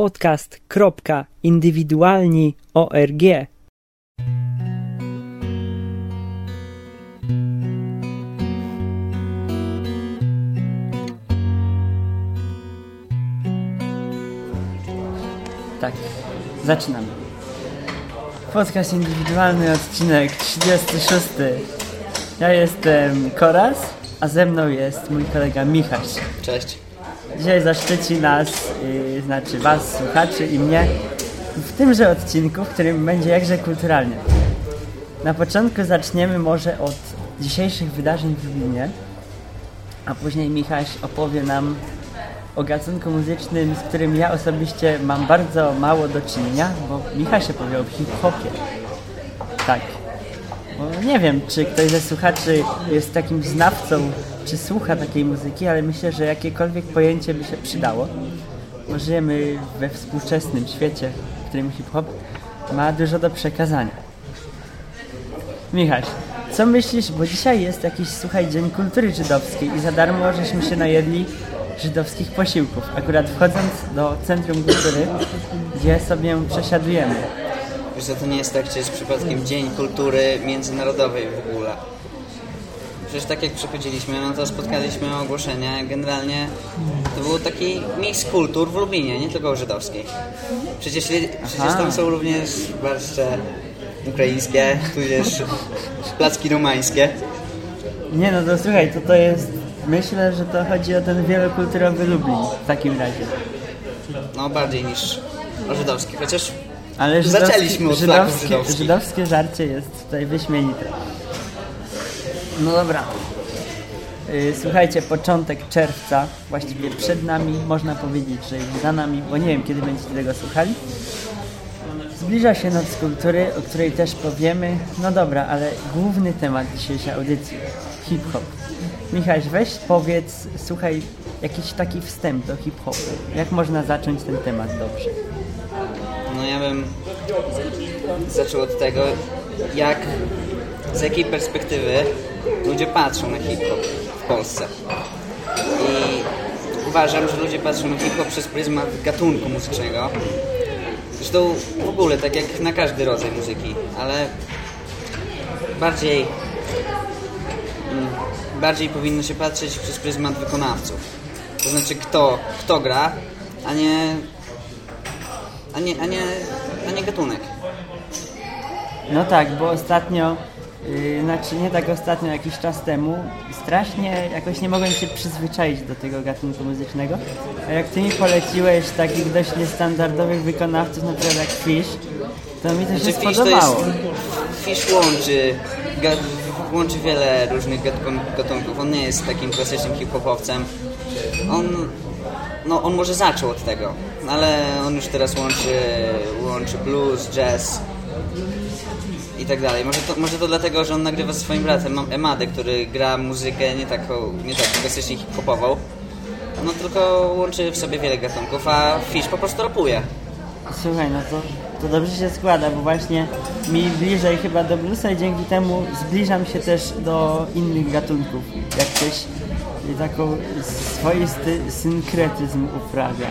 podcast.indywidualni.org. Tak, zaczynamy. Podcast indywidualny, odcinek 36. Ja jestem Koraz, a ze mną jest mój kolega Michaś. Cześć. Dzisiaj zaszczyci nas, yy, znaczy Was, słuchaczy i mnie, w tymże odcinku, w którym będzie jakże kulturalnie. Na początku zaczniemy może od dzisiejszych wydarzeń w Lublinie, a później Michaś opowie nam o gatunku muzycznym, z którym ja osobiście mam bardzo mało do czynienia, bo Michaś opowie o hip-hopie. Tak. Bo nie wiem, czy ktoś ze słuchaczy jest takim znawcą, czy słucha takiej muzyki, ale myślę, że jakiekolwiek pojęcie by się przydało. Bo żyjemy we współczesnym świecie, w którym hip-hop ma dużo do przekazania. Michaś, co myślisz, bo dzisiaj jest jakiś, słuchaj, Dzień Kultury Żydowskiej i za darmo żeśmy się najedli żydowskich posiłków, akurat wchodząc do Centrum Kultury, gdzie sobie przesiadujemy. Wiesz, to nie jest tak, że jest przypadkiem Dzień Kultury Międzynarodowej w ogóle. Przecież tak jak przychodziliśmy, no to spotkaliśmy ogłoszenia. Generalnie to był taki miks kultur w Lublinie, nie tylko żydowskich. Przecież, przecież tam są również barszcze ukraińskie, tudzież placki rumańskie. Nie no, to słuchaj, to to jest... Myślę, że to chodzi o ten wielokulturowy Lublin w takim razie. No bardziej niż o żydowskich, chociaż Ale Zaczęliśmy od flaków żydowskie, żydowskich. żydowskie żarcie jest tutaj wyśmienite. No dobra. Yy, Słuchajcie, początek czerwca, właściwie przed nami, można powiedzieć, że już za nami, bo nie wiem kiedy będziecie tego słuchali. Zbliża się Noc Kultury, o której też powiemy. No dobra, ale główny temat dzisiejszej audycji hip-hop. Michał, weź powiedz, słuchaj, jakiś taki wstęp do hip-hopu. Jak można zacząć ten temat dobrze? No ja bym zaczął od tego, jak, z jakiej perspektywy ludzie patrzą na hip-hop w Polsce. I uważam, że ludzie patrzą na hip-hop przez pryzmat gatunku muzycznego. Zresztą w ogóle, tak jak na każdy rodzaj muzyki, ale bardziej mm, bardziej powinno się patrzeć przez pryzmat wykonawców. To znaczy kto, kto gra, a nie a nie, a nie, a nie gatunek. No tak, bo ostatnio, yy, znaczy nie tak ostatnio, jakiś czas temu, strasznie jakoś nie mogłem się przyzwyczaić do tego gatunku muzycznego. A jak ty mi poleciłeś takich dość niestandardowych wykonawców, na przykład jak Fish, to mi to się Znaczy Fish spodobało. jest... Fish łączy, ga, łączy wiele różnych gatun- gatunków. On nie jest takim klasycznym hip-hopowcem. On, no, on może zaczął od tego, ale on już teraz łączy, łączy blues, jazz tak dalej. Może to, może to dlatego, że on nagrywa ze swoim bratem Emadę, który gra muzykę nie taką, nie taką klasycznie hip-hopową, no tylko łączy w sobie wiele gatunków, a Fish po prostu rapuje. Słuchaj, no to, to dobrze się składa, bo właśnie mi bliżej chyba do bluesa i dzięki temu zbliżam się też do innych gatunków. Jak ktoś taką swoisty synkretyzm uprawia.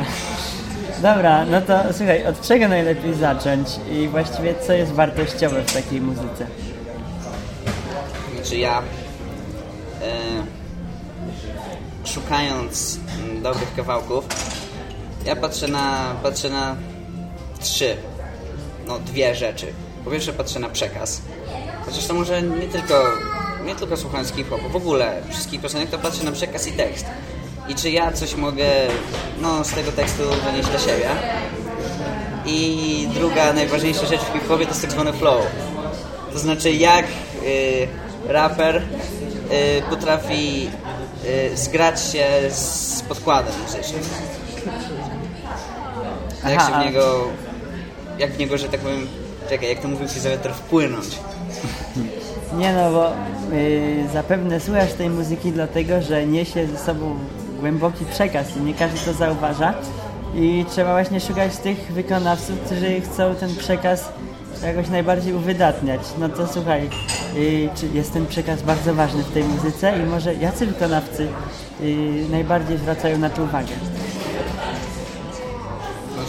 Dobra, no to słuchaj, od czego najlepiej zacząć i właściwie co jest wartościowe w takiej muzyce? Znaczy ja e, szukając dobrych kawałków ja patrzę na, patrzę na trzy, no dwie rzeczy. Po pierwsze patrzę na przekaz. Chociaż to może nie tylko, nie tylko słuchając hip-hopu, w ogóle wszystkich piosenek to patrzę na przekaz i tekst. I czy ja coś mogę no, z tego tekstu wynieść dla siebie. I druga, najważniejsza rzecz w hip-hopie to jest tak zwany flow. To znaczy jak y, raper y, potrafi y, zgrać się z podkładem muzycznym. Jak Aha, się w niego, jak w niego, że tak powiem, czekaj, jak to mówił Fizowiatr, wpłynąć. Nie no, bo y, zapewne słuchasz tej muzyki dlatego, że niesie ze sobą głęboki przekaz i nie każdy to zauważa. I trzeba właśnie szukać tych wykonawców, którzy chcą ten przekaz jakoś najbardziej uwydatniać. No to słuchaj, y, czy jest ten przekaz bardzo ważny w tej muzyce i może jacy wykonawcy y, najbardziej zwracają na to uwagę?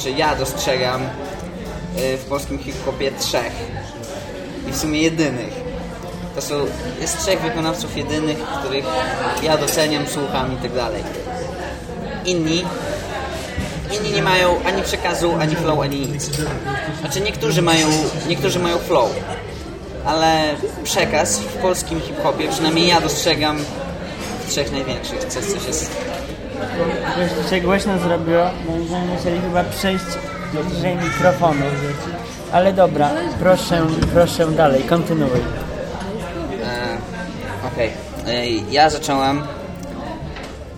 znaczy ja dostrzegam y, w polskim hip-hopie trzech. I w sumie jedynych. To są, jest trzech wykonawców jedynych, których ja doceniam, słucham i tak dalej. Inni inni nie mają ani przekazu, ani flow, ani nic. Znaczy niektórzy mają, niektórzy mają flow, ale przekaz w polskim hip-hopie, przynajmniej ja dostrzegam w trzech największych. Coś, coś jest... Już się głośno zrobiło, moim zdaniem musieli chyba przejść bliżej mikrofonu. Ale dobra, proszę, proszę dalej, kontynuuj. Okej. Ja zacząłem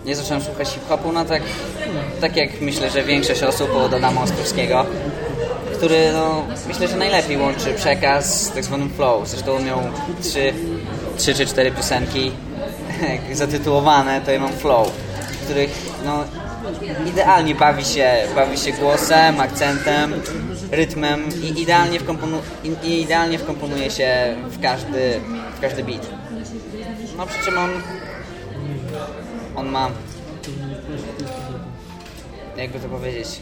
ja zacząłem słuchać hip-hopu, no tak, tak jak myślę, że większość osób od Adama Ostrowskiego, który no, myślę, że najlepiej łączy przekaz z tak zwanym flow. Zresztą on miał trzy, trzy czy cztery piosenki zatytułowane, to ja mam flow, w których no, idealnie bawi się, bawi się głosem, akcentem, rytmem i idealnie, wkomponu, i idealnie wkomponuje się w każdy, w każdy beat. No przy czym on on ma jakby to powiedzieć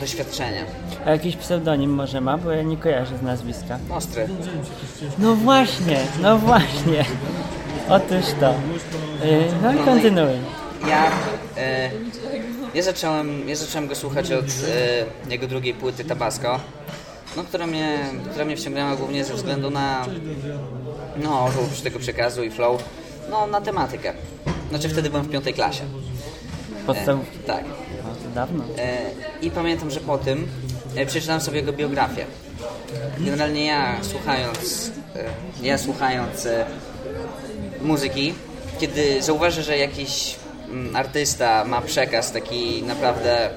doświadczenie. A jakiś pseudonim może ma, bo ja nie kojarzę z nazwiska. Ostry. No właśnie, no właśnie. Otóż to. Yy, no i kontynuuj. Ja, e, ja, zacząłem, ja zacząłem go słuchać od e, jego drugiej płyty Tabasco, no, która, mnie, która mnie wciągnęła głównie ze względu na no, oprócz tego przekazu i flow, no, na tematykę. Znaczy wtedy byłem w piątej klasie. Podstawówki. Tak. No dawno. E, I pamiętam, że po tym e, przeczytałem sobie jego biografię. Generalnie ja słuchając, e, ja słuchając e, muzyki, kiedy zauważę, że jakiś mm, artysta ma przekaz taki naprawdę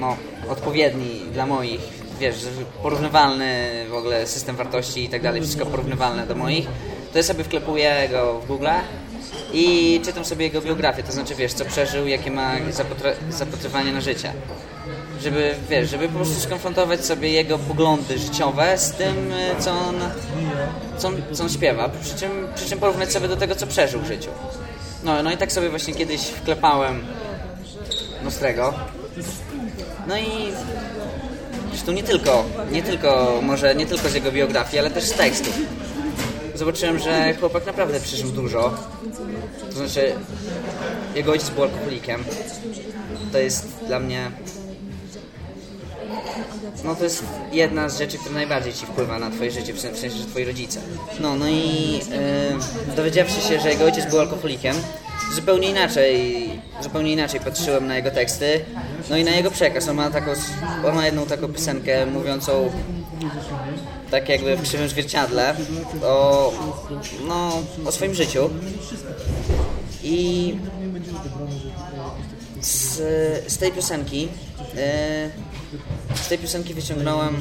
no, odpowiedni dla moich, wiesz, porównywalny w ogóle system wartości i tak dalej, wszystko porównywalne do moich, to ja sobie wklepuję go w Google i czytam sobie jego biografię, to znaczy wiesz, co przeżył, jakie ma zapatr- zapatrywanie na życie. Żeby, wiesz, żeby po prostu skonfrontować sobie jego poglądy życiowe z tym, co on, co on, co on śpiewa, przy czym, przy czym porównać sobie do tego, co przeżył w życiu. No, no i tak sobie właśnie kiedyś wklepałem Nostrego. No i zresztą nie tylko, nie tylko, może nie tylko z jego biografii, ale też z tekstów zobaczyłem, że chłopak naprawdę przeżył dużo. To znaczy, jego ojciec był alkoholikiem. To jest dla mnie... No to jest jedna z rzeczy, która najbardziej ci wpływa na twoje życie, w sensie, że twoi rodzice. No, no i yy, dowiedziawszy się, że jego ojciec był alkoholikiem, zupełnie inaczej, zupełnie inaczej patrzyłem na jego teksty, no i na jego przekaz. On ma, taką, on ma jedną taką piosenkę mówiącą tak jakby w krzywym zwierciadle o, no, o swoim życiu. I z, z tej piosenki e, z tej piosenki wyciągnąłem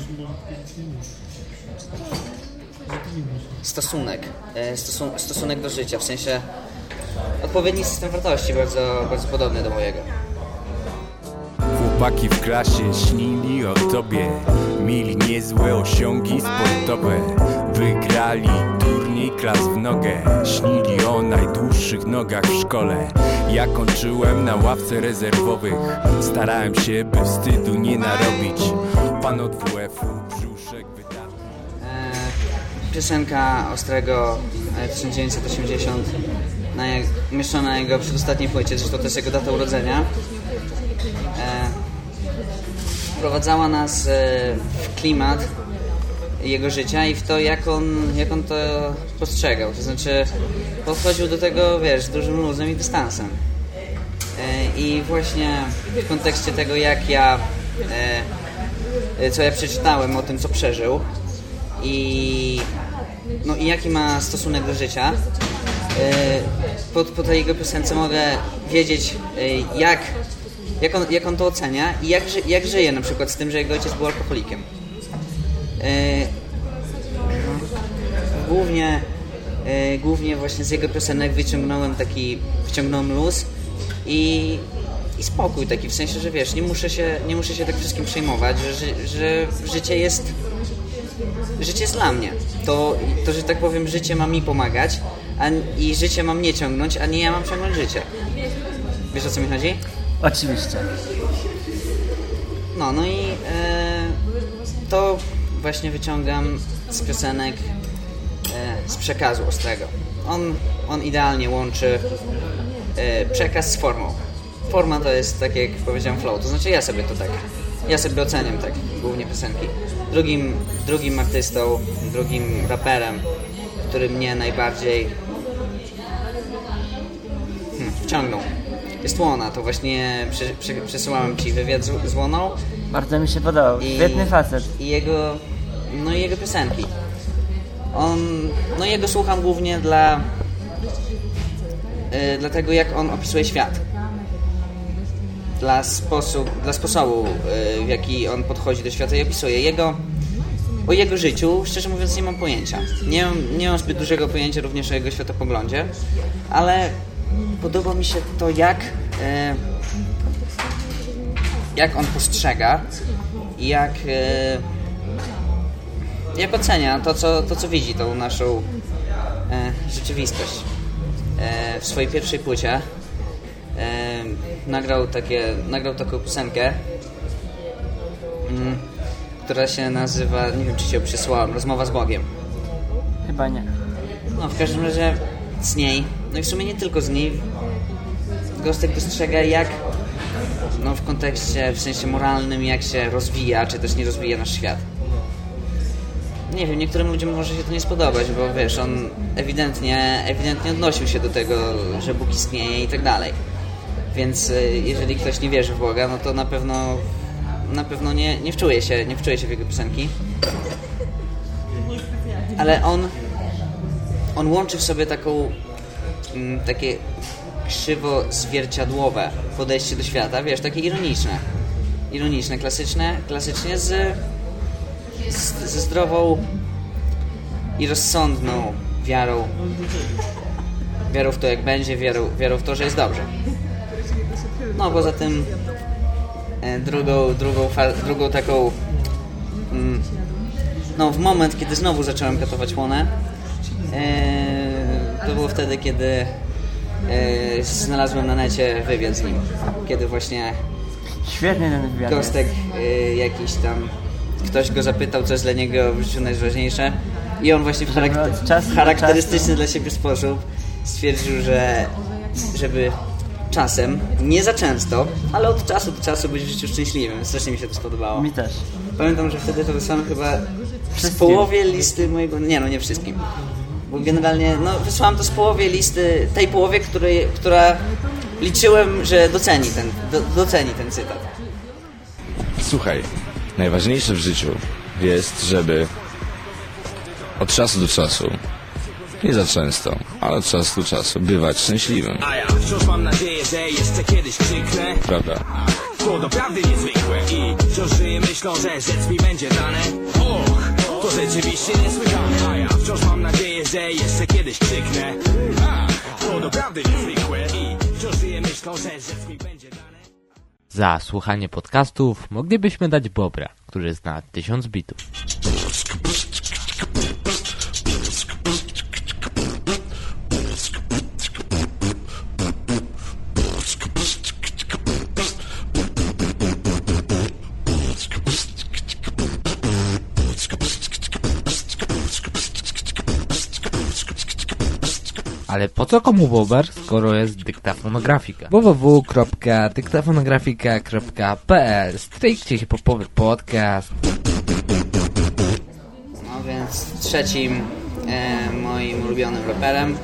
stosunek, e, stosun stosunek do życia, w sensie odpowiedni system wartości, bardzo, bardzo podobny do mojego. Chłopaki w klasie śnili o tobie. Mieli niezłe osiągi sportowe. Wygrali turniej klas w nogę. Śnili o najdłuższych nogach w szkole. Ja kończyłem na ławce rezerwowych. Starałem się, by wstydu nie narobić. Pan od WF-u brzuszek wydał E, piosenka Ostrego e, 1980 na je, umieszczona na jego przedostatniej płycie, zresztą jest jego data urodzenia. Wprowadzała nas e, w klimat jego życia i w to, jak on, jak on to postrzegał. To znaczy, podchodził do tego, wiesz, z dużym luzem i dystansem. E, I właśnie w kontekście tego, jak ja, e, co ja przeczytałem o tym, co przeżył i, no, i jaki ma stosunek do życia, po, po tej jego piosence mogę wiedzieć, jak, jak, on, jak on to ocenia i jak, jak żyje na przykład z tym, że jego ojciec był alkoholikiem. E, głównie, e, głównie właśnie z jego piosenek wyciągnąłem taki, wyciągnąłem luz i, i spokój taki, w sensie, że wiesz, nie muszę się, nie muszę się tak wszystkim przejmować, że, że, że życie jest życie jest dla mnie. To, to, że tak powiem, życie ma mi pomagać a, i życie ma mnie ciągnąć, a nie ja mam ciągnąć życie. Wiesz o co mi chodzi? Oczywiście. No, no i e, to właśnie wyciągam z piosenek e, z przekazu ostrego. On, on idealnie łączy e, przekaz z formą. Forma to jest, tak jak powiedziałem, flow. To znaczy ja sobie to tak, ja sobie oceniam tak głównie piosenki. Drugim, drugim artystą, drugim raperem, który mnie najbardziej hmm, wciągnął jest Łona. To właśnie przy, przy, przesyłałem Ci wywiad z, z Łoną. Bardzo mi się podobał. I- Świetny facet. I jego, no i jego piosenki. On, no jego słucham głównie dla, y, dla tego, jak on opisuje świat. Dla, sposób, dla sposobu, y, w jaki on podchodzi do świata i opisuje. Jego, o jego życiu, szczerze mówiąc, nie mam pojęcia. Nie mam, nie mam zbyt dużego pojęcia również o jego światopoglądzie, ale podoba mi się to, jak, y, jak on postrzega i jak, e, jak ocenia to co, to, co widzi, tą naszą e, rzeczywistość. E, w swojej pierwszej płycie e, nagrał, takie, nagrał taką piosenkę, mm, która się nazywa, nie wiem czy się przysłałem, Rozmowa z Bogiem. Chyba nie. No w każdym razie z niej, no i w sumie nie tylko z niej, Gostek dostrzega jak no w kontekście, w sensie moralnym, jak się rozwija, czy też nie rozwija nasz świat. Nie wiem, niektórym ludziom może się to nie spodobać, bo wiesz, on ewidentnie, ewidentnie odnosił się do tego, że Bóg istnieje i tak dalej. Więc y, jeżeli ktoś nie wierzy w Boga, no to na pewno na pewno nie, nie wczuje się, nie wczuje się w jego piosenki. Ale on on łączy w sobie taką mm, takie krzywo zwierciadłowe podejście do świata, wiesz, takie ironiczne. Ironiczne, klasyczne, klasycznie z, z ze zdrową i rozsądną wiarą. Wiarą w to, jak będzie, wiarą, wiarą w to, że jest dobrze. No, poza tym e, drugą, drugą, drugą taką mm, no, w moment, kiedy znowu zacząłem katować łonę to było wtedy, kiedy e, znalazłem na necie wywiad z nim. Kiedy właśnie Świetny ten wywiad. Kostek y, jakiś tam ktoś go zapytał, co jest dla niego w życiu najważniejsze i on właśnie w charakter- czasu w charakterystyczny dla siebie sposób stwierdził, że żeby czasem, nie za często, ale od czasu do czasu być w życiu szczęśliwym. Strasznie mi się to spodobało. Mi też. Pamiętam, że wtedy to wysłałem chyba Wszystkim. połowie listy mojego... Nie, no nie wszystkim. Bo generalnie, no wysłałem to z połowie listy, tej połowie, której, która liczyłem, że doceni ten, do, doceni ten cytat. Słuchaj, najważniejsze w życiu jest, żeby od czasu do czasu, nie za często, ale od czasu do czasu bywać szczęśliwym, A ja wciąż mam nadzieję, że jeszcze kiedyś krzyknę prawda? To niezwykłe i wciąż żyję myślą, że rzecz mi będzie dane. Och, to rzeczywiście niesłychane A ja wciąż mam nadzieję, że jeszcze kiedyś krzyknę To naprawdę niezwykłe i wciąż żyję myślą, że rzecz mi będzie dane. Za słuchanie podcastów moglibyśmy dać Bobra, który zna 1000 bitów. Ale po co komu Bober, skoro jest dyktafonografika? www.dyktafonografika.pl Stricte hip-hopowy podcast. No więc trzecim e, moim ulubionym raperem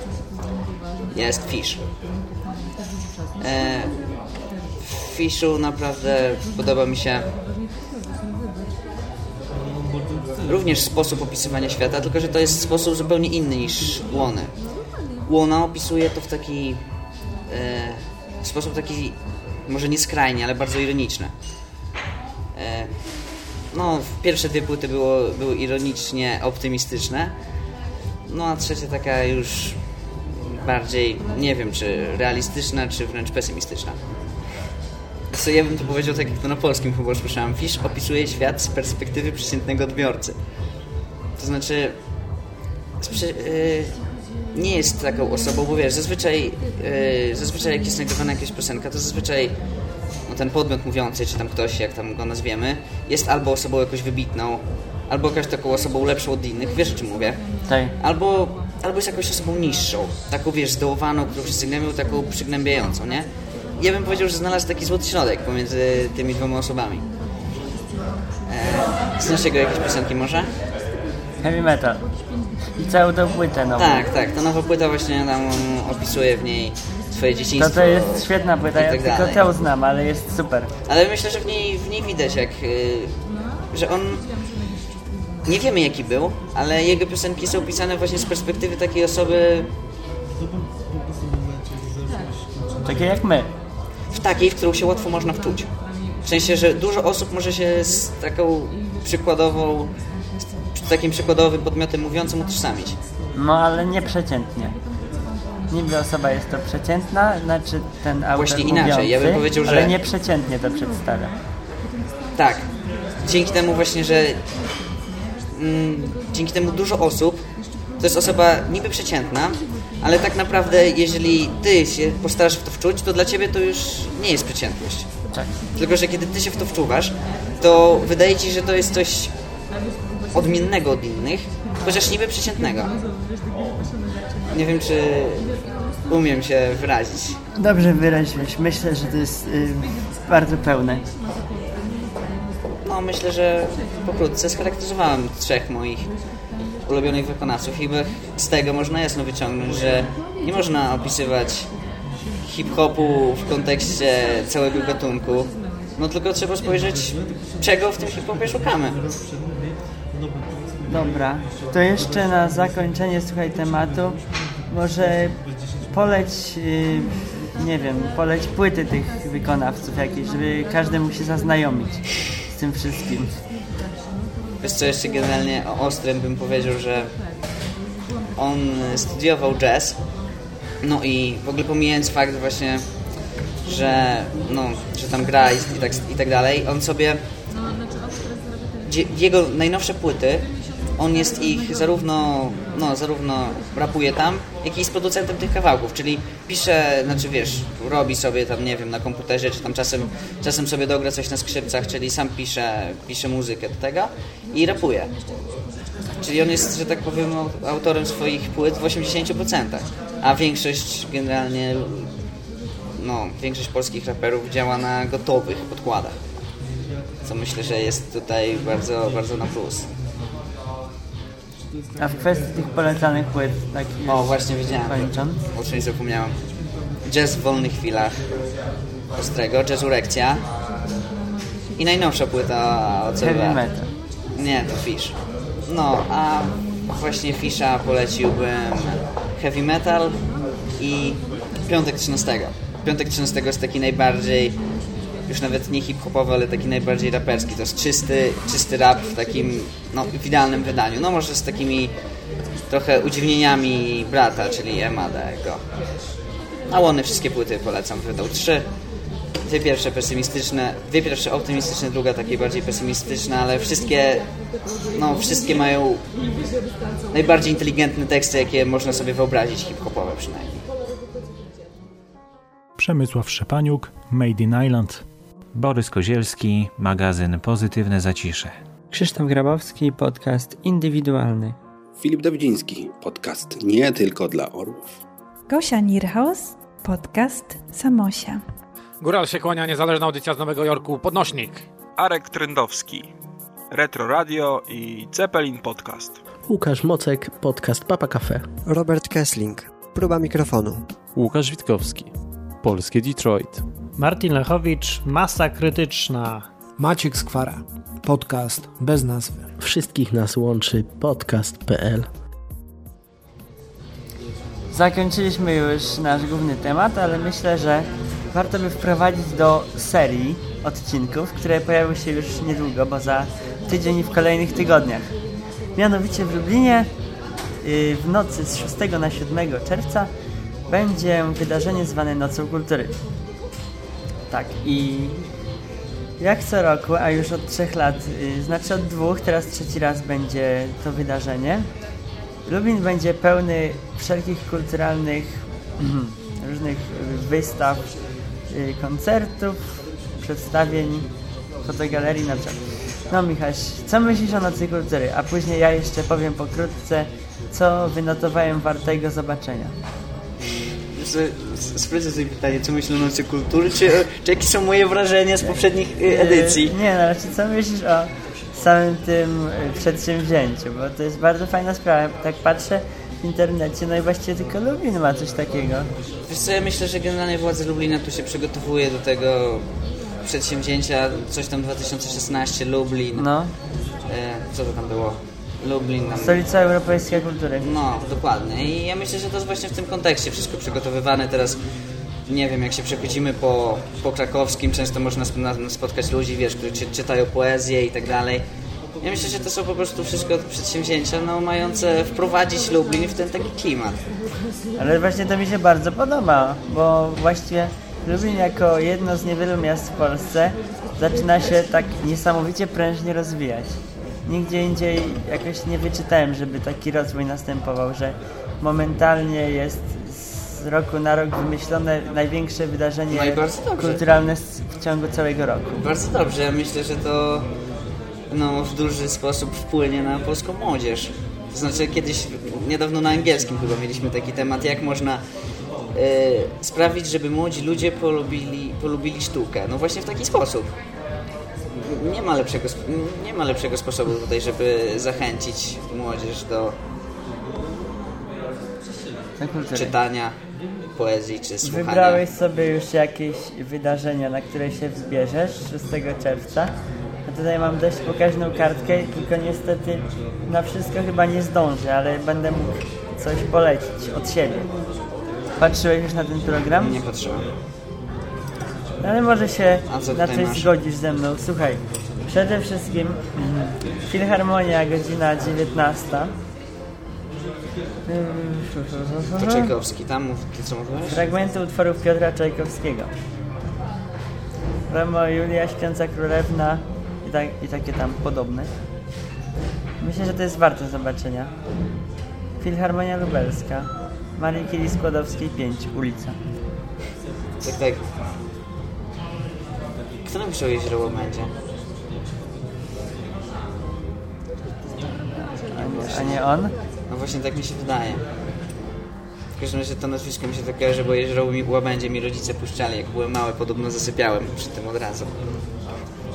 jest Fish. E, Fishu naprawdę podoba mi się również sposób opisywania świata, tylko że to jest sposób zupełnie inny niż Łony. Łona opisuje to w taki e, w sposób taki może nie skrajnie, ale bardzo ironiczny. E, no, pierwsze dwie płyty było, były ironicznie optymistyczne. No a trzecia taka już bardziej, nie wiem, czy realistyczna, czy wręcz pesymistyczna. Co ja bym to powiedział tak, jak to na polskim chyba słyszałem. Fish opisuje świat z perspektywy przeciętnego odbiorcy. To znaczy, y, nie jest taką osobą, bo wiesz, zazwyczaj, y, zazwyczaj jak jest nagrywana jakaś piosenka, to zazwyczaj no, ten podmiot mówiący, czy tam ktoś, jak tam go nazwiemy, jest albo osobą jakoś wybitną, albo jakaś taką osobą lepszą od innych, wiesz o czym mówię? Tak. Albo, albo jest jakąś osobą niższą, taką wiesz, zdołowaną, którą wszyscy gnębią, taką przygnębiającą, nie? Ja bym powiedział, że znalazł taki złoty środek pomiędzy tymi dwoma osobami. E, znasz jego jakieś piosenki może? Heavy metal. I całą tą płytę nową. Tak, tak, ta nowa płyta właśnie tam opisuje w niej swoje To dzieciństwo. to jest świetna płyta, i ja tak tylko dalej. tę znam, ale jest super. Ale myślę, że w niej, w niej widać, jak, y, że on nie wiemy jaki był, ale jego piosenki są pisane właśnie z perspektywy takiej osoby Takie jak my. w takiej, w którą się łatwo można wczuć. W sensie, że dużo osób może się z taką przykładową, z takim przykładowym podmiotem mówiącym utożsamić. No ale nie przeciętnie. Niby osoba jest to przeciętna, znaczy ten autor Właśnie inaczej, mówiący, ja bym powiedział, że- ale nie przeciętnie to przedstawia. Tak. Dzięki temu właśnie, że mm, dzięki temu dużo osób to jest osoba niby przeciętna, ale tak naprawdę jeżeli ty się postarasz w to wczuć, to dla ciebie to już nie jest przeciętność. Tak. Tylko, że kiedy ty się w to wczuwasz, to wydaje ci, że to jest coś odmiennego od innych, chociaż niby przeciętnego. Nie wiem, czy umiem się wyrazić. Dobrze wyraziłeś. Myślę, że to jest y, bardzo pełne. No, myślę, że pokrótce scharakteryzowałem trzech moich ulubionych wykonawców i z tego można jasno wyciągnąć, że nie można opisywać hip-hopu w kontekście całego gatunku, no tylko trzeba spojrzeć, czego w tym hip-hopie szukamy. Dobra, to jeszcze na zakończenie, słuchaj, tematu, może poleć, y, nie wiem, poleć płyty tych wykonawców jakieś, żeby każdy mógł się zaznajomić z tym wszystkim. Wiesz co, jeszcze generalnie o Ostrym bym powiedział, że on studiował jazz, no i w ogóle pomijając fakt właśnie, że, no, że tam gra i, i, tak, i tak dalej, on sobie dzie- jego najnowsze płyty, on jest ich zarówno, no, zarówno rapuje tam, jak i jest producentem tych kawałków, czyli pisze, znaczy wiesz, robi sobie tam, nie wiem, na komputerze, czy tam czasem, czasem sobie dogra coś na skrzypcach, czyli sam pisze, pisze muzykę do tego i rapuje. Czyli on jest, że tak powiem, au- autorem swoich płyt w 80%, a większość generalnie, no, większość polskich raperów działa na gotowych podkładach. Co myślę, że jest tutaj bardzo, bardzo na plus. A w kwestii tych polecanych płyt, tak już O, właśnie wiedziałem. kończąc. O czymś zapomniałem. Jazz w wolnych chwilach Ostrego, Jazzurekcja i najnowsza płyta o Heavy metal. Nie, to Fish. No, a właśnie Fisha poleciłbym Heavy Metal i Piątek 13. Piątek 13 jest taki najbardziej, już nawet nie hip-hopowy, ale taki najbardziej raperski. To jest czysty, czysty rap w takim, no, w idealnym wydaniu. No może z takimi trochę udziwnieniami brata, czyli Emadego. A łony wszystkie płyty polecam, wydał trzy. Dwie pierwsze pesymistyczne, dwie pierwsze optymistyczne, druga takie bardziej pesymistyczne, ale wszystkie, no wszystkie mają najbardziej inteligentne teksty, jakie można sobie wyobrazić, hip-hopowe przynajmniej. Przemysław Szepaniuk, Made in Island. Borys Kozielski, magazyn Pozytywne Zacisze. Krzysztof Grabowski, podcast indywidualny. Filip Dawidziński, podcast nie tylko dla orłów. Gosia Nierhaus, podcast Samosia. Góral się kłania, niezależna audycja z Nowego Jorku, Podnośnik. Arek Trendowski, Retro Radio i Zeppelin Podcast. Łukasz Mocek, podcast Papa Cafe. Robert Kessling, próba mikrofonu. Łukasz Witkowski, Polskie Detroit. Martin Lechowicz, Masa Krytyczna. Maciek Skwara, podcast bez nazwy. Wszystkich nas łączy podcast.pl. Zakończyliśmy już nasz główny temat, ale myślę, że warto by wprowadzić do serii odcinków, które pojawią się już niedługo, bo za tydzień i w kolejnych tygodniach. Mianowicie w Lublinie yy, w nocy z 6 na 7 czerwca będzie wydarzenie zwane Nocą Kultury. Tak i jak co roku, a już od trzech lat, yy, znaczy od dwóch, teraz trzeci raz będzie to wydarzenie. Lublin będzie pełny wszelkich kulturalnych różnych y, wystaw, y, koncertów, przedstawień, fotogalerii na przykład. No Michaś, co myślisz o Nocy Kultury? A później ja jeszcze powiem pokrótce, co wynotowałem wartego zobaczenia. Sprecyzuj pytanie, co myślę o Nocy Kultury, czy, czy jakie są moje wrażenia z poprzednich y, edycji? E, Nie, no raczej co myślisz o samym tym y, przedsięwzięciu, bo to jest bardzo fajna sprawa. Tak patrzę w internecie, no i właściwie tylko Lublin ma coś takiego. Wiesz co, ja myślę, że generalnie władze Lublina tu się przygotowuje do tego przedsięwzięcia, coś tam 2016, Lublin. No. E, co to tam było? Lublin. Stolica Europejskiej Kultury. No, dokładnie. I ja myślę, że to jest właśnie w tym kontekście wszystko przygotowywane. Teraz nie wiem, jak się przechodzimy po, po krakowskim, często można sp- spotkać ludzi, wiesz, którzy czy, czytają poezję i tak dalej. Ja myślę, że to są po prostu wszystko przedsięwzięcia, no, mające wprowadzić Lublin w ten taki klimat. Ale właśnie to mi się bardzo podoba, bo właściwie Lublin jako jedno z niewielu miast w Polsce zaczyna się tak niesamowicie prężnie rozwijać. Nigdzie indziej jakoś nie wyczytałem, żeby taki rozwój następował, że momentalnie jest z roku na rok wymyślone największe wydarzenie No kulturalne w ciągu całego roku. Bardzo dobrze, ja myślę, że to no, w duży sposób wpłynie na polską młodzież. To znaczy kiedyś, niedawno na angielskim chyba mieliśmy taki temat, jak można e, sprawić, żeby młodzi ludzie polubili, polubili sztukę. No właśnie w taki sposób. Nie ma, lepszego, nie ma lepszego sposobu tutaj, żeby zachęcić młodzież do czytania poezji czy słuchania. Wybrałeś sobie już jakieś wydarzenia, na które się wzbierzesz 6 czerwca. Ja tutaj mam dość pokaźną kartkę, tylko niestety na wszystko chyba nie zdążę, ale będę mógł coś polecić od siebie. Patrzyłeś już na ten program? Nie patrzyłem. Ale może się na coś masz? zgodzisz ze mną. Słuchaj, przede wszystkim mm, Filharmonia, godzina 19. To Czajkowski, tam mów, ty co mówiłeś? Fragmenty utworów Piotra Czajkowskiego. Romeo Julia, Śpiąca Królewna i, tak, i takie tam podobne. Myślę, że to jest warte zobaczenia. Filharmonia Lubelska. Marii Curie Skłodowskiej 5, ulica. Tak, tak. Kto napisał Jezioro Łabędzie? A nie, a nie on? No właśnie tak mi się wydaje. W każdym razie to nazwisko mi się tak kojarzy, bo Jezioro mi- Łabędzie mi rodzice puszczali. Jak byłem mały, podobno zasypiałem przy tym od razu.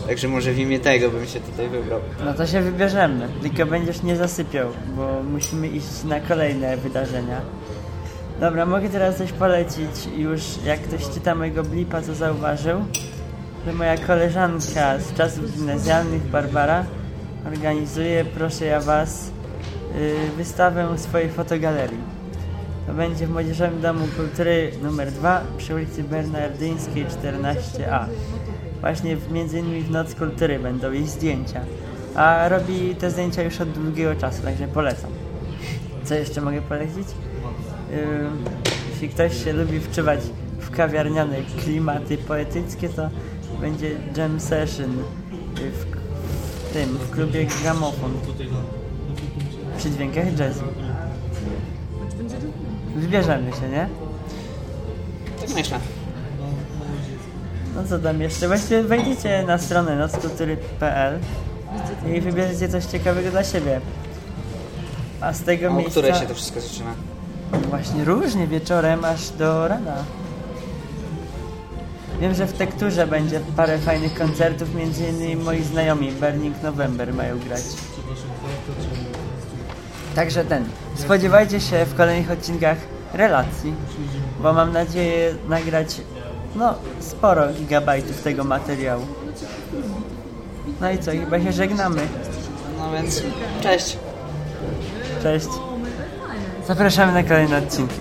Także może w imię tego bym się tutaj wybrał. No to się wybierzemy. Tylko będziesz nie zasypiał, bo musimy iść na kolejne wydarzenia. Dobra, mogę teraz coś polecić. Już jak ktoś czyta mojego blipa, to zauważył, że moja koleżanka z czasów gimnazjalnych, Barbara, organizuje, proszę ja Was, yy, wystawę swojej fotogalerii. To będzie w Młodzieżowym Domu Kultury numer 2 przy ulicy Bernardyńskiej 14a. Właśnie w, między innymi w Noc Kultury będą jej zdjęcia. A robi te zdjęcia już od długiego czasu, także polecam. Co jeszcze mogę polecić? Jeśli ktoś się lubi wczuwać w kawiarniane klimaty poetyckie, to będzie jam session w, w tym, w klubie Gramofon. Przy dźwiękach jazzu. Wybierzemy się, nie? Tak myślę. No co tam jeszcze? Właściwie wejdziecie na stronę nockultury.pl i wybierzecie coś ciekawego dla siebie. A z tego o miejsca... której się to wszystko zaczyna? Właśnie różnie, wieczorem aż do rana. Wiem, że w tekturze będzie parę fajnych koncertów, między innymi moi znajomi Burning November mają grać. Także ten. Spodziewajcie się w kolejnych odcinkach relacji, bo mam nadzieję nagrać no sporo gigabajtów tego materiału. No i co, chyba się żegnamy. No więc cześć. Cześć. Zapraszamy na kolejne odcinki.